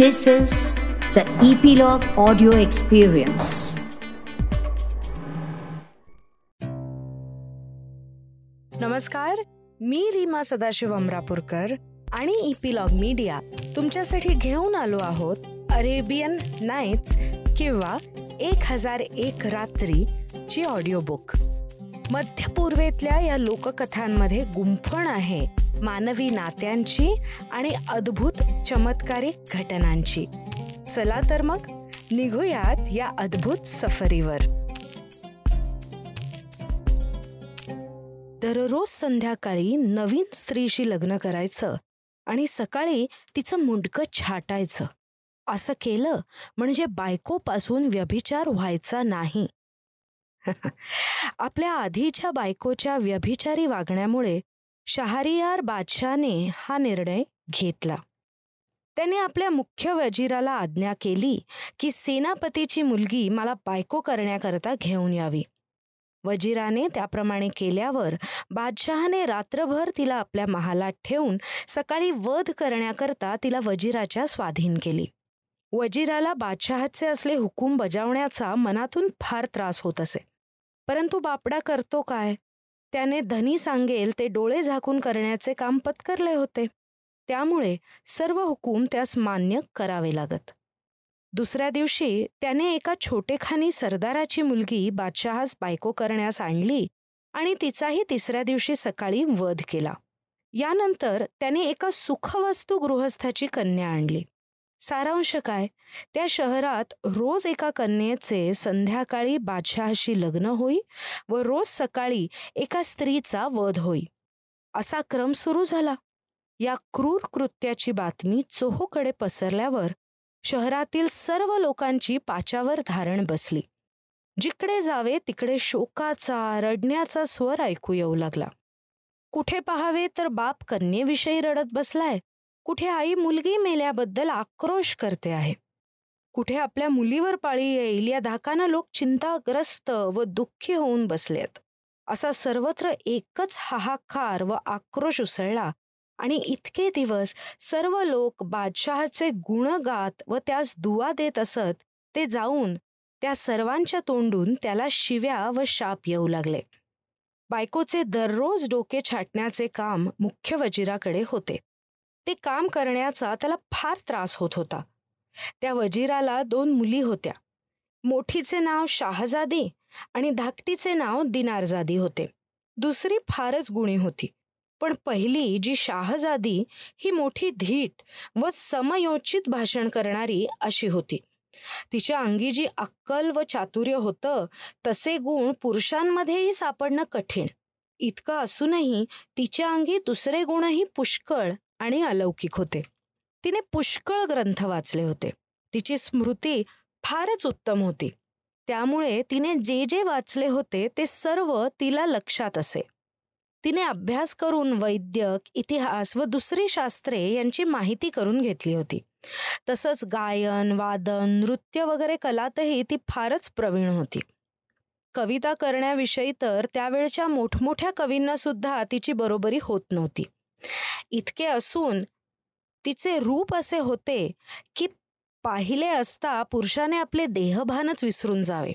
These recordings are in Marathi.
This is the Epilogue Audio Experience. नमस्कार मी रीमा सदाशिव अमरापूरकर आणि इपिलॉग मीडिया तुमच्यासाठी घेऊन आलो आहोत अरेबियन नाईट्स किंवा एक हजार एक रात्री ची ऑडिओ बुक मध्य पूर्वेतल्या या लोककथांमध्ये गुंफण आहे मानवी नात्यांची आणि अद्भुत चमत्कारिक घटनांची. चला तर मग निघूयात या अद्भुत सफरीवर. दररोज संध्याकाळी नवीन स्त्रीशी लग्न करायचं आणि सकाळी तिचं मुंडकं छाटायचं. असं केलं म्हणजे बायकोपासून व्यभिचार व्हायचा नाही. आपल्या आधीच्या बायकोच्या व्यभिचारी वागण्यामुळे शहारियार बादशाने हा निर्णय घेतला. त्याने आपल्या मुख्य वजीराला आज्ञा केली की सेनापतीची मुलगी मला बायको करण्याकरता घेऊन यावी. वजीराने त्याप्रमाणे केल्यावर बादशहाने रात्रभर तिला आपल्या महालात ठेवून सकाळी वध करण्याकरता तिला वजीराच्या स्वाधीन केली. वजीराला बादशहाचे असले हुकूम बजावण्याचा मनातून फार त्रास होत असे. परंतु बापडा करतो काय? त्याने धनी सांगेल ते डोळे झाकून करण्याचे काम पत्करले होते. त्यामुळे सर्व हुकूम त्यास मान्य करावे लागत. दुसऱ्या दिवशी त्याने एका छोटेखानी सरदाराची मुलगी बादशहास बायको करण्यास आणली आणि तिचाही तिसऱ्या दिवशी सकाळी वध केला. यानंतर त्याने एका सुखवस्तू गृहस्थाची कन्या आणली. सारांश काय? त्या शहरात रोज एका कन्येचे संध्याकाळी बादशहाशी लग्न होई व रोज सकाळी एका स्त्रीचा वध होई. असा क्रम सुरू झाला. या क्रूर कृत्याची बातमी चोहोकडे पसरल्यावर शहरातील सर्व लोकांची पाचावर धारण बसली. जिकडे जावे तिकडे शोकाचा रडण्याचा स्वर ऐकू येऊ लागला. कुठे पाहावे तर बाप कन्येविषयी रडत बसलाय. कुठे आई मुलगी मेल्याबद्दल आक्रोश करते आहे. कुठे आपल्या मुलीवर पाळी येईल या धाकानं लोक चिंताग्रस्त व दुःखी होऊन बसलेत. असा सर्वत्र एकच हाहाकार व आक्रोश उसळला आणि इतके दिवस सर्व लोक बादशहाचे गुण गात व त्यास दुवा देत असत ते जाऊन त्या सर्वांच्या तोंडून त्याला शिव्या व शाप येऊ लागले. बायकोचे दररोज डोके छाटण्याचे काम मुख्य वजिराकडे होते. ते काम करण्याचा त्याला फार त्रास होत होता. त्या वजीराला दोन मुली होत्या. मोठीचे नाव शाहजादी आणि धाकटीचे नाव दिनारजादी होते. दुसरी फारच गुणी होती. पण पहिली जी शाहजादी ही मोठी धीट व समयोचित भाषण करणारी अशी होती. तिच्या अंगी जी अक्कल व चातुर्य होतं तसे गुण पुरुषांमध्येही सापडणं कठीण. इतकं असूनही तिच्या अंगी दुसरे गुणही पुष्कळ. आणि अलौकिक होते. तिने पुष्कळ ग्रंथ वाचले होते. तिची स्मृती फारच उत्तम होती. त्यामुळे तिने जे जे वाचले होते ते सर्व तिला लक्षात असे. तिने अभ्यास करून वैद्यक इतिहास व दुसरी शास्त्रे यांची माहिती करून घेतली होती. तसंच गायन वादन नृत्य वगैरे कलातही ती फारच प्रवीण होती. कविता करण्याविषयी तर त्यावेळच्या मोठमोठ्या कवींना सुद्धा तिची बरोबरी होत नव्हती. इतके असून तिचे रूप असे होते की पाहिले असता पुरुषाने आपले देहभानच विसरून जावे.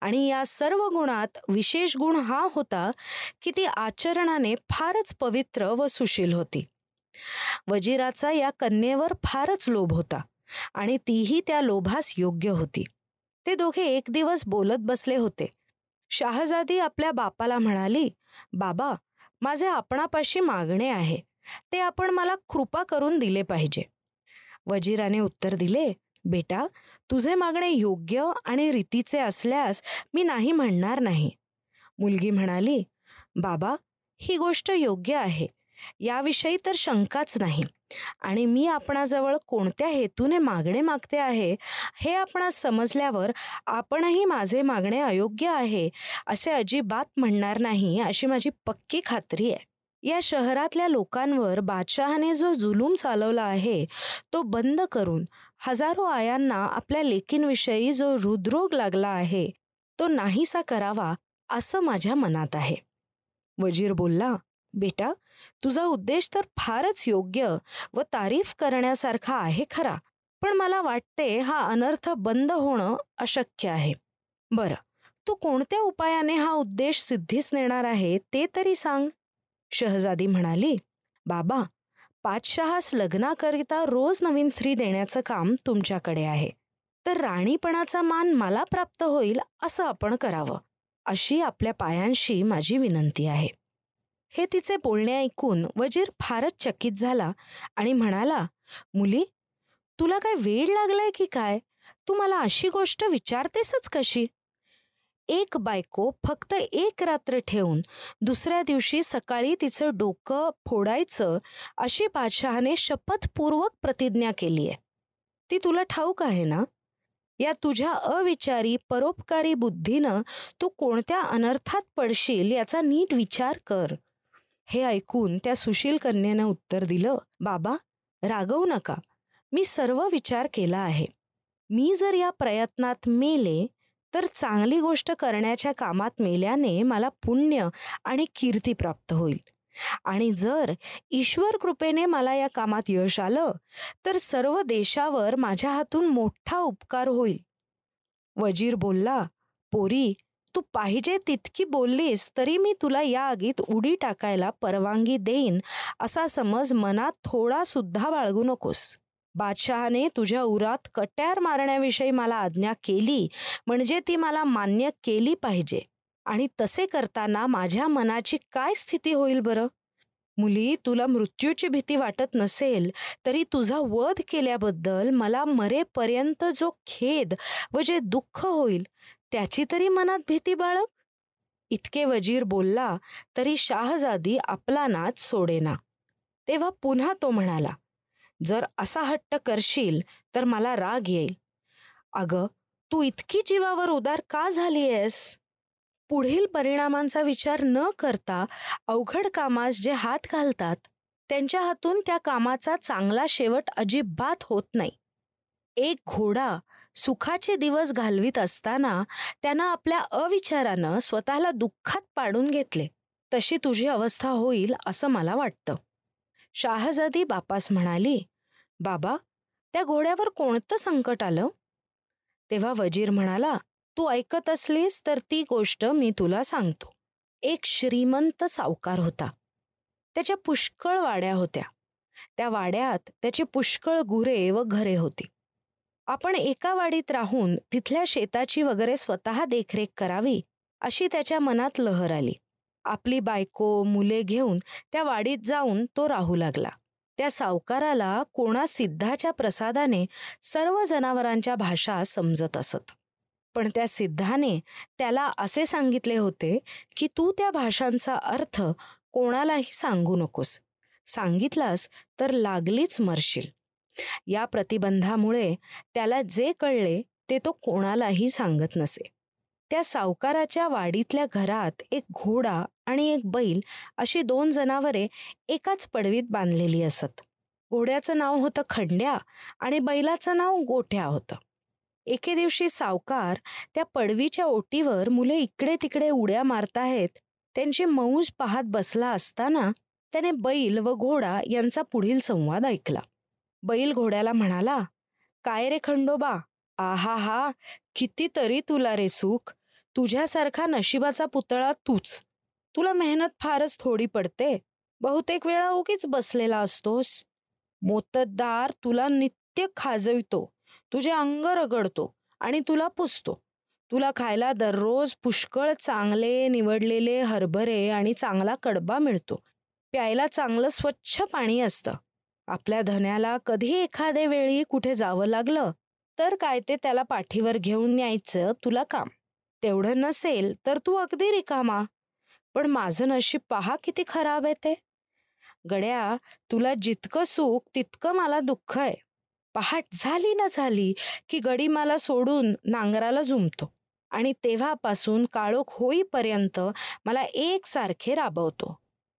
आणि या सर्व गुणात विशेष गुण हा होता की ती आचरणाने फारच पवित्र व सुशील होती. वजिराचा या कन्येवर फारच लोभ होता आणि तीही त्या लोभास योग्य होती. ते दोघे एक दिवस बोलत बसले होते. शाहजादी आपल्या बापाला म्हणाली बाबा माझे आपणापाशी मागणे आहे. ते आपण मला कृपा करून दिले पाहिजे. वजीराने उत्तर दिले बेटा तुझे मागणे योग्य आणि रीतीचे असल्यास मी नाही म्हणणार नाही. मुलगी म्हणाली बाबा ही गोष्ट योग्य आहे. याविषयी तर शंकाच नाही. आणि मी आपणाजवळ कोणत्या हेतूने मागणे मागते आहे हे आपणास समजल्यावर आपणही माझे मागणे अयोग्य आहे असे अजिबात म्हणणार नाही अशी माझी पक्की खात्री आहे. या शहरातल्या लोकांवर बादशहाने जो जुलूम चालवला आहे तो बंद करून हजारो आयांना आपल्या लेकींविषयी जो हृदरोग लागला आहे तो नाहीसा करावा असं माझ्या मनात आहे. वजीर बोलला बेटा तुझा उद्देश तर फारच योग्य व तारीफ करण्यासारखा आहे खरा पण मला वाटते हा अनर्थ बंद होणं अशक्य आहे. बरं तू कोणत्या उपायाने हा उद्देश सिद्धीस नेणार आहे ते तरी सांग. शहजादी म्हणाली बाबा पाचशहास लग्नाकरिता रोज नवीन स्त्री देण्याचं काम तुमच्याकडे आहे. तर राणीपणाचा मान मला प्राप्त होईल असं आपण करावं. अशी आपल्या पायांशी माझी विनंती आहे. हे तिचे बोलणे ऐकून वजीर फारच चकित झाला आणि म्हणाला मुली तुला काय वेळ लागलाय की काय? तू मला अशी गोष्ट विचारतेसच कशी? एक बायको फक्त एक रात्र ठेवून दुसऱ्या दिवशी सकाळी तिचं डोकं फोडायचं अशी बादशहाने शपथपूर्वक प्रतिज्ञा केली आहे ती तुला ठाऊक आहे ना? या तुझ्या अविचारी परोपकारी बुद्धीनं तू कोणत्या अनर्थात पडशील याचा नीट विचार कर. हे ऐकून त्या सुशील कन्येनं उत्तर दिलं बाबा रागवू नका. मी सर्व विचार केला आहे. मी जर या प्रयत्नात मेले तर चांगली गोष्ट करण्याच्या कामात मेल्याने मला पुण्य आणि कीर्ती प्राप्त होईल. आणि जर ईश्वर कृपेने मला या कामात यश आलं तर सर्व देशावर माझ्या हातून मोठा उपकार होईल. वजीर बोलला पोरी तू पाहिजे तितकी बोललीस तरी मी तुला या आगीत उडी टाकायला परवानगी देईन असा समज मनात थोडा सुद्धा बाळगू नकोस. बादशहाने तुझ्या उरात कट्यार मारण्याविषयी मला आज्ञा केली म्हणजे ती मला मान्य केली पाहिजे. आणि तसे करताना माझ्या मनाची काय स्थिती होईल बरं? मुली तुला मृत्यूची भीती वाटत नसेल तरी तुझा वध केल्याबद्दल मला मरेपर्यंत जो खेद व जे दुःख होईल त्याची तरी मनात भीती बाळग? इतके वजीर बोलला तरी शाहजादी आपला नाच सोडेना. तेव्हा पुन्हा तो म्हणाला जर असा हट्ट करशील तर मला राग येईल. अगं तू इतकी जीवावर उदार का झाली आहेस पुढील परिणामांचा विचार न करता अवघड कामास जे हात घालतात त्यांच्या हातून त्या कामाचा चांगला शेवट अजिबात होत नाही. एक घोडा सुखाचे दिवस घालवीत असताना त्यानं आपल्या अविचारानं स्वतःला दुःखात पाडून घेतले. तशी तुझी अवस्था होईल असं मला वाटतं. शाहजादी बापास म्हणाली बाबा त्या घोड्यावर कोणतं संकट आलं? तेव्हा वजीर म्हणाला तू ऐकत असलीस तर ती गोष्ट मी तुला सांगतो. एक श्रीमंत सावकार होता. त्याच्या पुष्कळ वाड्या होत्या. त्या वाड्यात त्याची पुष्कळ गुरे व घरे होती. आपण एका वाडीत राहून तिथल्या शेताची वगैरे स्वतः देखरेख करावी अशी त्याच्या मनात लहर आली. आपली बायको मुले घेऊन त्या वाडीत जाऊन तो राहू लागला. त्या सावकाराला कोणा सिद्धाच्या प्रसादाने सर्व जनावरांच्या भाषा समजत असत. पण त्या सिद्धाने त्याला असे सांगितले होते की तू त्या भाषांचा अर्थ कोणालाही सांगू नकोस. सांगितलास तर लागलीच मरशील. या प्रतिबंधामुळे त्याला जे कळले ते तो कोणालाही सांगत नसे. त्या सावकाराच्या वाडीतल्या घरात एक घोडा आणि एक बैल अशी दोन जनावरे एकाच पडवीत बांधलेली असत. घोड्याचं नाव होतं खंड्या आणि बैलाचं नाव गोठ्या होतं. एके दिवशी सावकार त्या पडवीच्या ओटीवर मुले इकडे तिकडे उड्या मारताहेत त्यांची मौज पाहत बसला असताना त्याने बैल व घोडा यांचा पुढील संवाद ऐकला. बैल घोड्याला म्हणाला काय रे खंडोबा? आहा हा कितीतरी तुला रे सुख. तुझ्यासारखा नशिबाचा पुतळा तूच. तुला मेहनत फारच थोडी पडते. बहुतेक वेळा उगीच बसलेला असतोस. मोतद्दार तुला नित्य खाजवितो. तुझे अंग रगडतो आणि तुला पुसतो. तुला खायला दररोज पुष्कळ चांगले निवडलेले हरभरे आणि चांगला कडबा मिळतो. प्यायला चांगलं स्वच्छ पाणी असतं. आपल्या धन्याला कधी एखाद्या वेळी कुठे जावं लागलं तर काय ते त्याला पाठीवर घेऊन न्यायचं तुला काम. तेवढं नसेल तर तू अगदी रिकामा. पण माझं नशीब पहा किती खराब आहे ते. गड्या तुला जितकं सुख तितकं मला दुःख आहे. पहाट झाली ना झाली की गडी मला सोडून नांगराला जुमतो आणि तेव्हापासून काळोख होईपर्यंत मला एकसारखे राबवतो.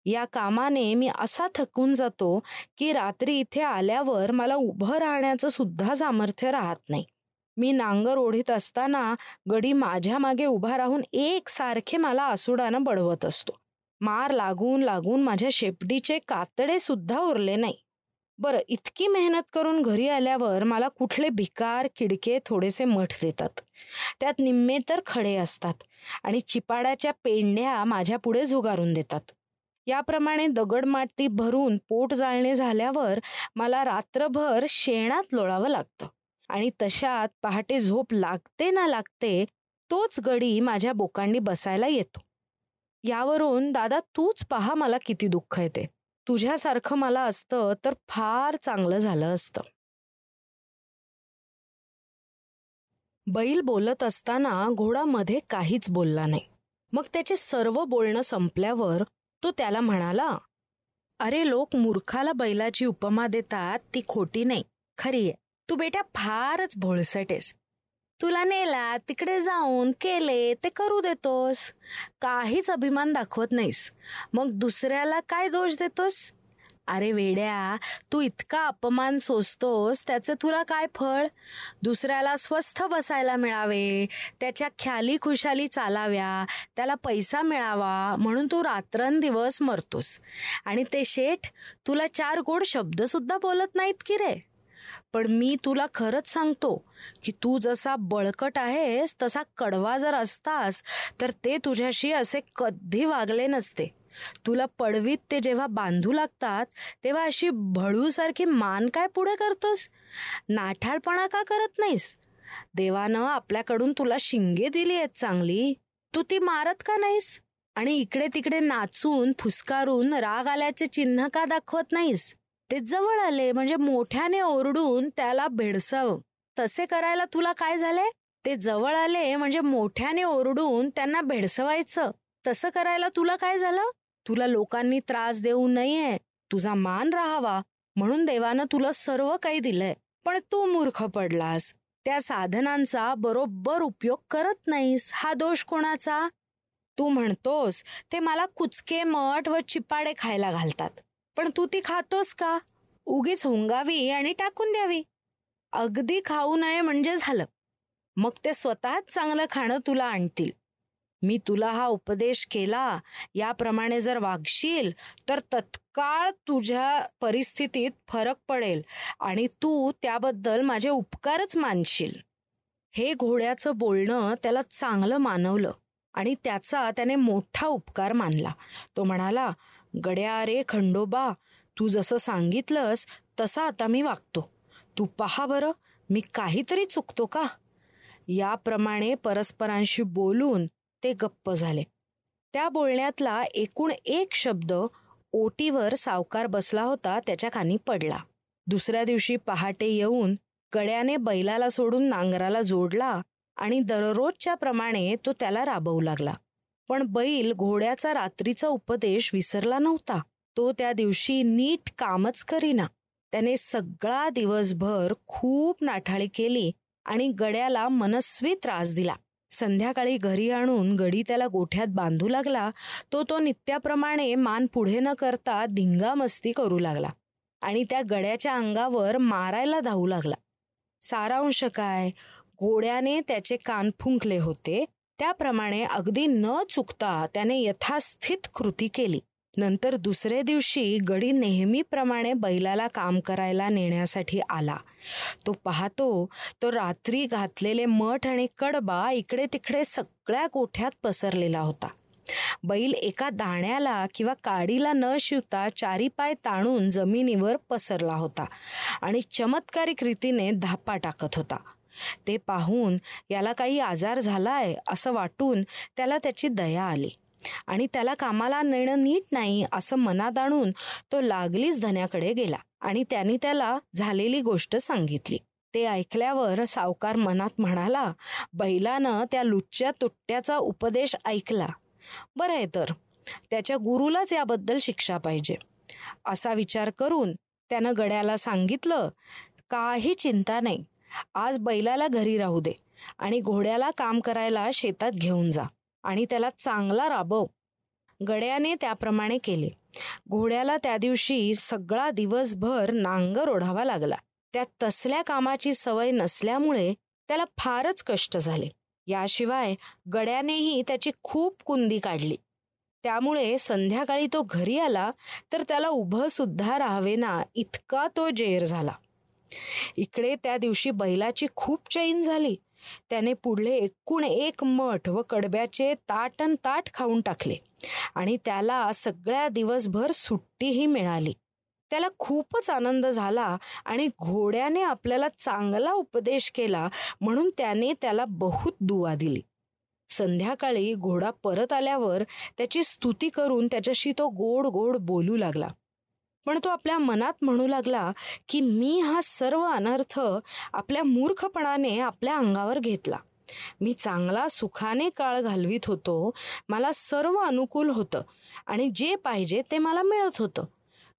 या कामाने मी असा थकून जातो की रात्री इथे आल्यावर मला उभं राहण्याचं सुद्धा सामर्थ्य राहत नाही. मी नांगर ओढीत असताना गडी माझ्या मागे उभा राहून एकसारखे मला आसुडानं बडवत असतो. मार लागून लागून माझ्या शेपटीचे कातडे सुद्धा उरले नाही. बरं इतकी मेहनत करून घरी आल्यावर मला कुठले भिकार किडके थोडेसे मठ देतात. त्यात निम्मे तर खडे असतात आणि चिपाडाच्या पेंड्या माझ्या पुढे झुगारून देतात. याप्रमाणे दगड माती भरून पोट जाळणे झाल्यावर मला रात्रभर शेणात लोळावं लागतं. आणि तशात पहाटे झोप लागते ना लागते तोच गडी माझ्या बोकांनी बसायला येतो. यावरून दादा तूच पहा मला किती दुःख येते. तुझ्यासारखं मला असतं तर फार चांगलं झालं असतं. बैल बोलत असताना घोडा मध्ये काहीच बोलला नाही. मग त्याचे सर्व बोलणं संपल्यावर तो त्याला म्हणाला अरे लोक मूर्खाला बैलाची उपमा देतात ती खोटी नाही. खरी आहे. तू बेटा फारच भोळसटेस. तुला नेला तिकडे जाऊन केले ते करू देतोस. काहीच अभिमान दाखवत नाहीस. मग दुसऱ्याला काय दोष देतोस? अरे वेड्या तू इतका अपमान सोसतोस त्याचं तुला काय फळ? दुसऱ्याला स्वस्थ बसायला मिळावे त्याच्या ख्याली खुशाली चालाव्या त्याला पैसा मिळावा म्हणून तू रात्रंदिवस मरतोस. आणि ते शेठ तुला चार गोड शब्दसुद्धा बोलत नाहीत की रे? पण मी तुला खरंच सांगतो की तू जसा बळकट आहेस तसा कडवा जर असतास तर ते तुझ्याशी असे कधी वागले नसते. तुला पडवीत ते जेव्हा बांधू लागतात तेव्हा अशी भळूसारखी मान काय पुढे करतोस? नाठाळपणा का करत नाहीस? देवानं आपल्याकडून तुला शिंगे दिली आहेत चांगली. तू ती मारत का नाहीस? आणि इकडे तिकडे नाचून फुसकारून राग आल्याचे चिन्ह का दाखवत नाहीस? ते जवळ आले म्हणजे मोठ्याने ओरडून त्याला भेडसव. तसे करायला तुला काय झाले? ते जवळ आले म्हणजे मोठ्याने ओरडून त्यांना भेडसवायचं. तसं करायला तुला काय झालं? तुला लोकांनी त्रास देऊ नये. तुझा मान राहावा. म्हणून देवानं तुला सर्व काही दिलंय. पण तू मूर्ख पडलास. त्या साधनांचा बरोबर उपयोग करत नाहीस. हा दोष कोणाचा? तू म्हणतोस ते मला कुचके मठ व चिपाडे खायला घालतात. पण तू ती खातोस का? उगीच हुंगावी आणि टाकून द्यावी. अगदी खाऊ नये म्हणजे झालं. मग ते स्वतःच चांगलं खाणं तुला आणतील. मी तुला हा उपदेश केला याप्रमाणे जर वागशील तर तत्काळ तुझ्या परिस्थितीत फरक पडेल आणि तू त्याबद्दल माझे उपकारच मानशील. हे घोड्याचं बोलणं त्याला चांगलं मानवलं आणि त्याचा त्याने मोठा उपकार मानला. तो म्हणाला गड्या रे खंडोबा तू जसं सांगितलंस तसा आता मी वागतो. तू पहा बरं मी काहीतरी चुकतो का? याप्रमाणे परस्परांशी बोलून ते गप्प झाले. त्या बोलण्यातला एकूण एक शब्द ओटीवर सावकार बसला होता त्याच्या कानी पडला. दुसऱ्या दिवशी पहाटे येऊन गड्याने बैलाला सोडून नांगराला जोडला आणि दररोजच्या प्रमाणे तो त्याला राबवू लागला. पण बैल घोड्याचा रात्रीचा उपदेश विसरला नव्हता. तो त्या दिवशी नीट कामच करीना. त्याने सगळा दिवसभर खूप नाठाळी केली आणि गड्याला मनस्वी त्रास दिला. संध्याकाळी घरी आणून गडी त्याला गोठ्यात बांधू लागला तो तो नित्याप्रमाणे मान पुढे न करता धिंगामस्ती करू लागला आणि त्या गड्याच्या अंगावर मारायला धावू लागला. सारांश काय? घोड्याने त्याचे कान फुंकले होते त्याप्रमाणे अगदी न चुकता त्याने यथास्थित कृती केली. नंतर दुसरे दिवशी गडी नेहमीप्रमाणे बैलाला काम करायला नेण्यासाठी आला. तो पाहतो तो रात्री घातलेले मठ आणि कडबा इकडे तिकडे सगळ्या गोठ्यात पसरलेला होता. बैल एका दाण्याला किंवा काडीला न शिवता चारी पाय ताणून जमिनीवर पसरला होता आणि चमत्कारिक रीतीने धापा टाकत होता. ते पाहून याला काही आजार झालाय? असं वाटून त्याला त्याची दया आली. आणि त्याला कामाला नेणं नीट नाही असं मनात आणून तो लागलीच धन्याकडे गेला आणि त्याने त्याला झालेली गोष्ट सांगितली. ते ऐकल्यावर सावकार मनात म्हणाला बैलानं त्या लुच्च्या तुट्ट्याचा उपदेश ऐकला. बरं आहे तर त्याच्या गुरुलाच याबद्दल शिक्षा पाहिजे. असा विचार करून त्यानं गड्याला सांगितलं काही चिंता नाही. आज बैलाला घरी राहू दे आणि घोड्याला काम करायला शेतात घेऊन जा. आणि त्याला चांगला राबव. गड्याने त्याप्रमाणे केले. घोड्याला त्या दिवशी सगळा दिवसभर नांगर ओढावा लागला. त्या तसल्या कामाची सवय नसल्यामुळे त्याला फारच कष्ट झाले. याशिवाय गड्यानेही त्याची खूप कुंदी काढली. त्यामुळे संध्याकाळी तो घरी आला तर त्याला उभं सुद्धा राहावेना इतका तो जेर झाला. इकडे त्या दिवशी बैलाची खूप चैन झाली. त्याने पुढले एकूण एक मठ व कडब्याचे ताटन ताट खाऊन टाकले आणि त्याला सगळ्या दिवसभर सुट्टीही मिळाली. त्याला खूपच आनंद झाला आणि घोड्याने आपल्याला चांगला उपदेश केला म्हणून त्याने त्याला बहुत दुवा दिली. संध्याकाळी घोडा परत आल्यावर त्याची स्तुती करून त्याच्याशी तो गोड गोड बोलू लागला. पण तो आपल्या मनात म्हणू लागला की मी हा सर्व अनर्थ आपल्या मूर्खपणाने आपल्या अंगावर घेतला. मी चांगला सुखाने काळ घालवीत होतो. मला सर्व अनुकूल होतं आणि जे पाहिजे ते मला मिळत होतं.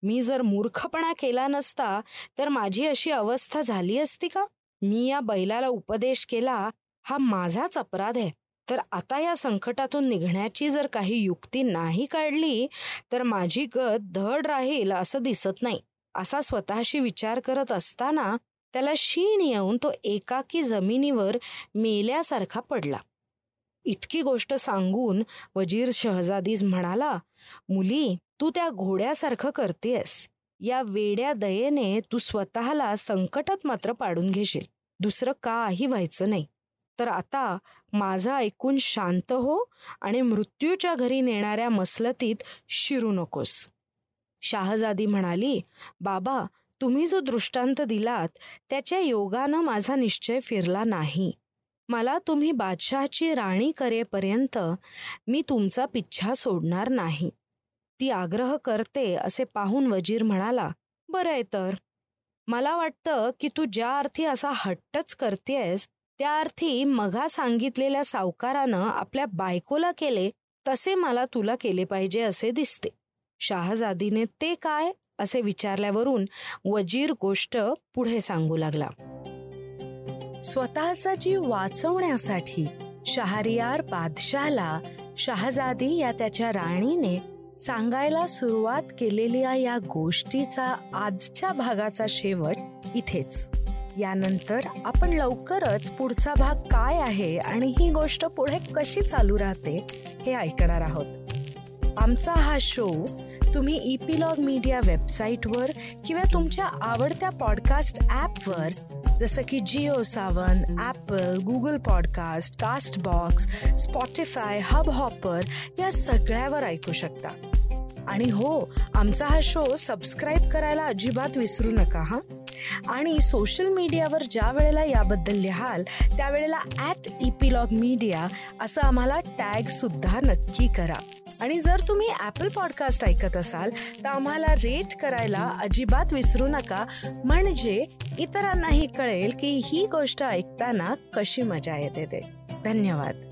मी जर मूर्खपणा केला नसता तर माझी अशी अवस्था झाली असती का? मी या बैलाला उपदेश केला हा माझाच अपराध आहे. तर आता या संकटातून निघण्याची जर काही युक्ती नाही काढली तर माझी गत धड राहील असं दिसत नाही. असा स्वतःशी विचार करत असताना त्याला शीण येऊन तो एकाकी जमिनीवर मेल्यासारखा पडला. इतकी गोष्ट सांगून वजीर शहजादीज म्हणाला मुली तू त्या घोड्यासारखं करतेस या वेड्या दयेने तू स्वतःला संकटात मात्र पाडून घेशील. दुसरं काही व्हायचं नाही. तर आता माझं ऐकून शांत हो आणि मृत्यूच्या घरी नेणाऱ्या मसलतीत शिरू नकोस. शाहजादी म्हणाली बाबा तुम्ही जो दृष्टांत दिलात त्याच्या योगानं माझा निश्चय फिरला नाही. मला तुम्ही बादशहाची राणी करेपर्यंत मी तुमचा पिच्छा सोडणार नाही. ती आग्रह करते असे पाहून वजीर म्हणाला बरं आहे तर. मला वाटतं की तू ज्या अर्थी असा हट्टच करतेयस त्या अर्थी मघा सांगितलेल्या सावकारानं आपल्या बायकोला केले तसे मला तुला केले पाहिजे असे दिसते. शाहजादीने ते काय? असे विचारल्यावरून वजीर गोष्ट पुढे सांगू लागला. स्वतःचा जीव वाचवण्यासाठी शहरियार बादशाहला शहाजादी या त्याच्या राणीने सांगायला सुरुवात केलेल्या या गोष्टीचा आजच्या भागाचा शेवट इथेच. यानंतर आपण लवकरच पुढचा भाग काय आहे आणि ही गोष्ट पुढे कशी चालू राहते हे ऐकणार आहोत. आमचा हा शो तुम्ही इपिलॉग मीडिया वेबसाईटवर किंवा तुमच्या आवडत्या पॉडकास्ट ॲपवर जसं की Jio Saavn Apple Google podcast Castbox Spotify Hubhopper या सगळ्यावर ऐकू शकता. आणि हो आमचा हा शो सबस्क्राईब करायला अजिबात विसरू नका हा. आणि सोशल मीडियावर ज्या वेळेला याबद्दल लिहाल त्यावेळेला ॲट इपिलॉग मीडिया असं आम्हाला टॅगसुद्धा नक्की करा. आणि जर तुम्ही ॲपल पॉडकास्ट ऐकत असाल तर आम्हाला रेट करायला अजिबात विसरू नका. म्हणजे इतरांनाही कळेल की ही गोष्ट ऐकताना कशी मजा येते ते. धन्यवाद.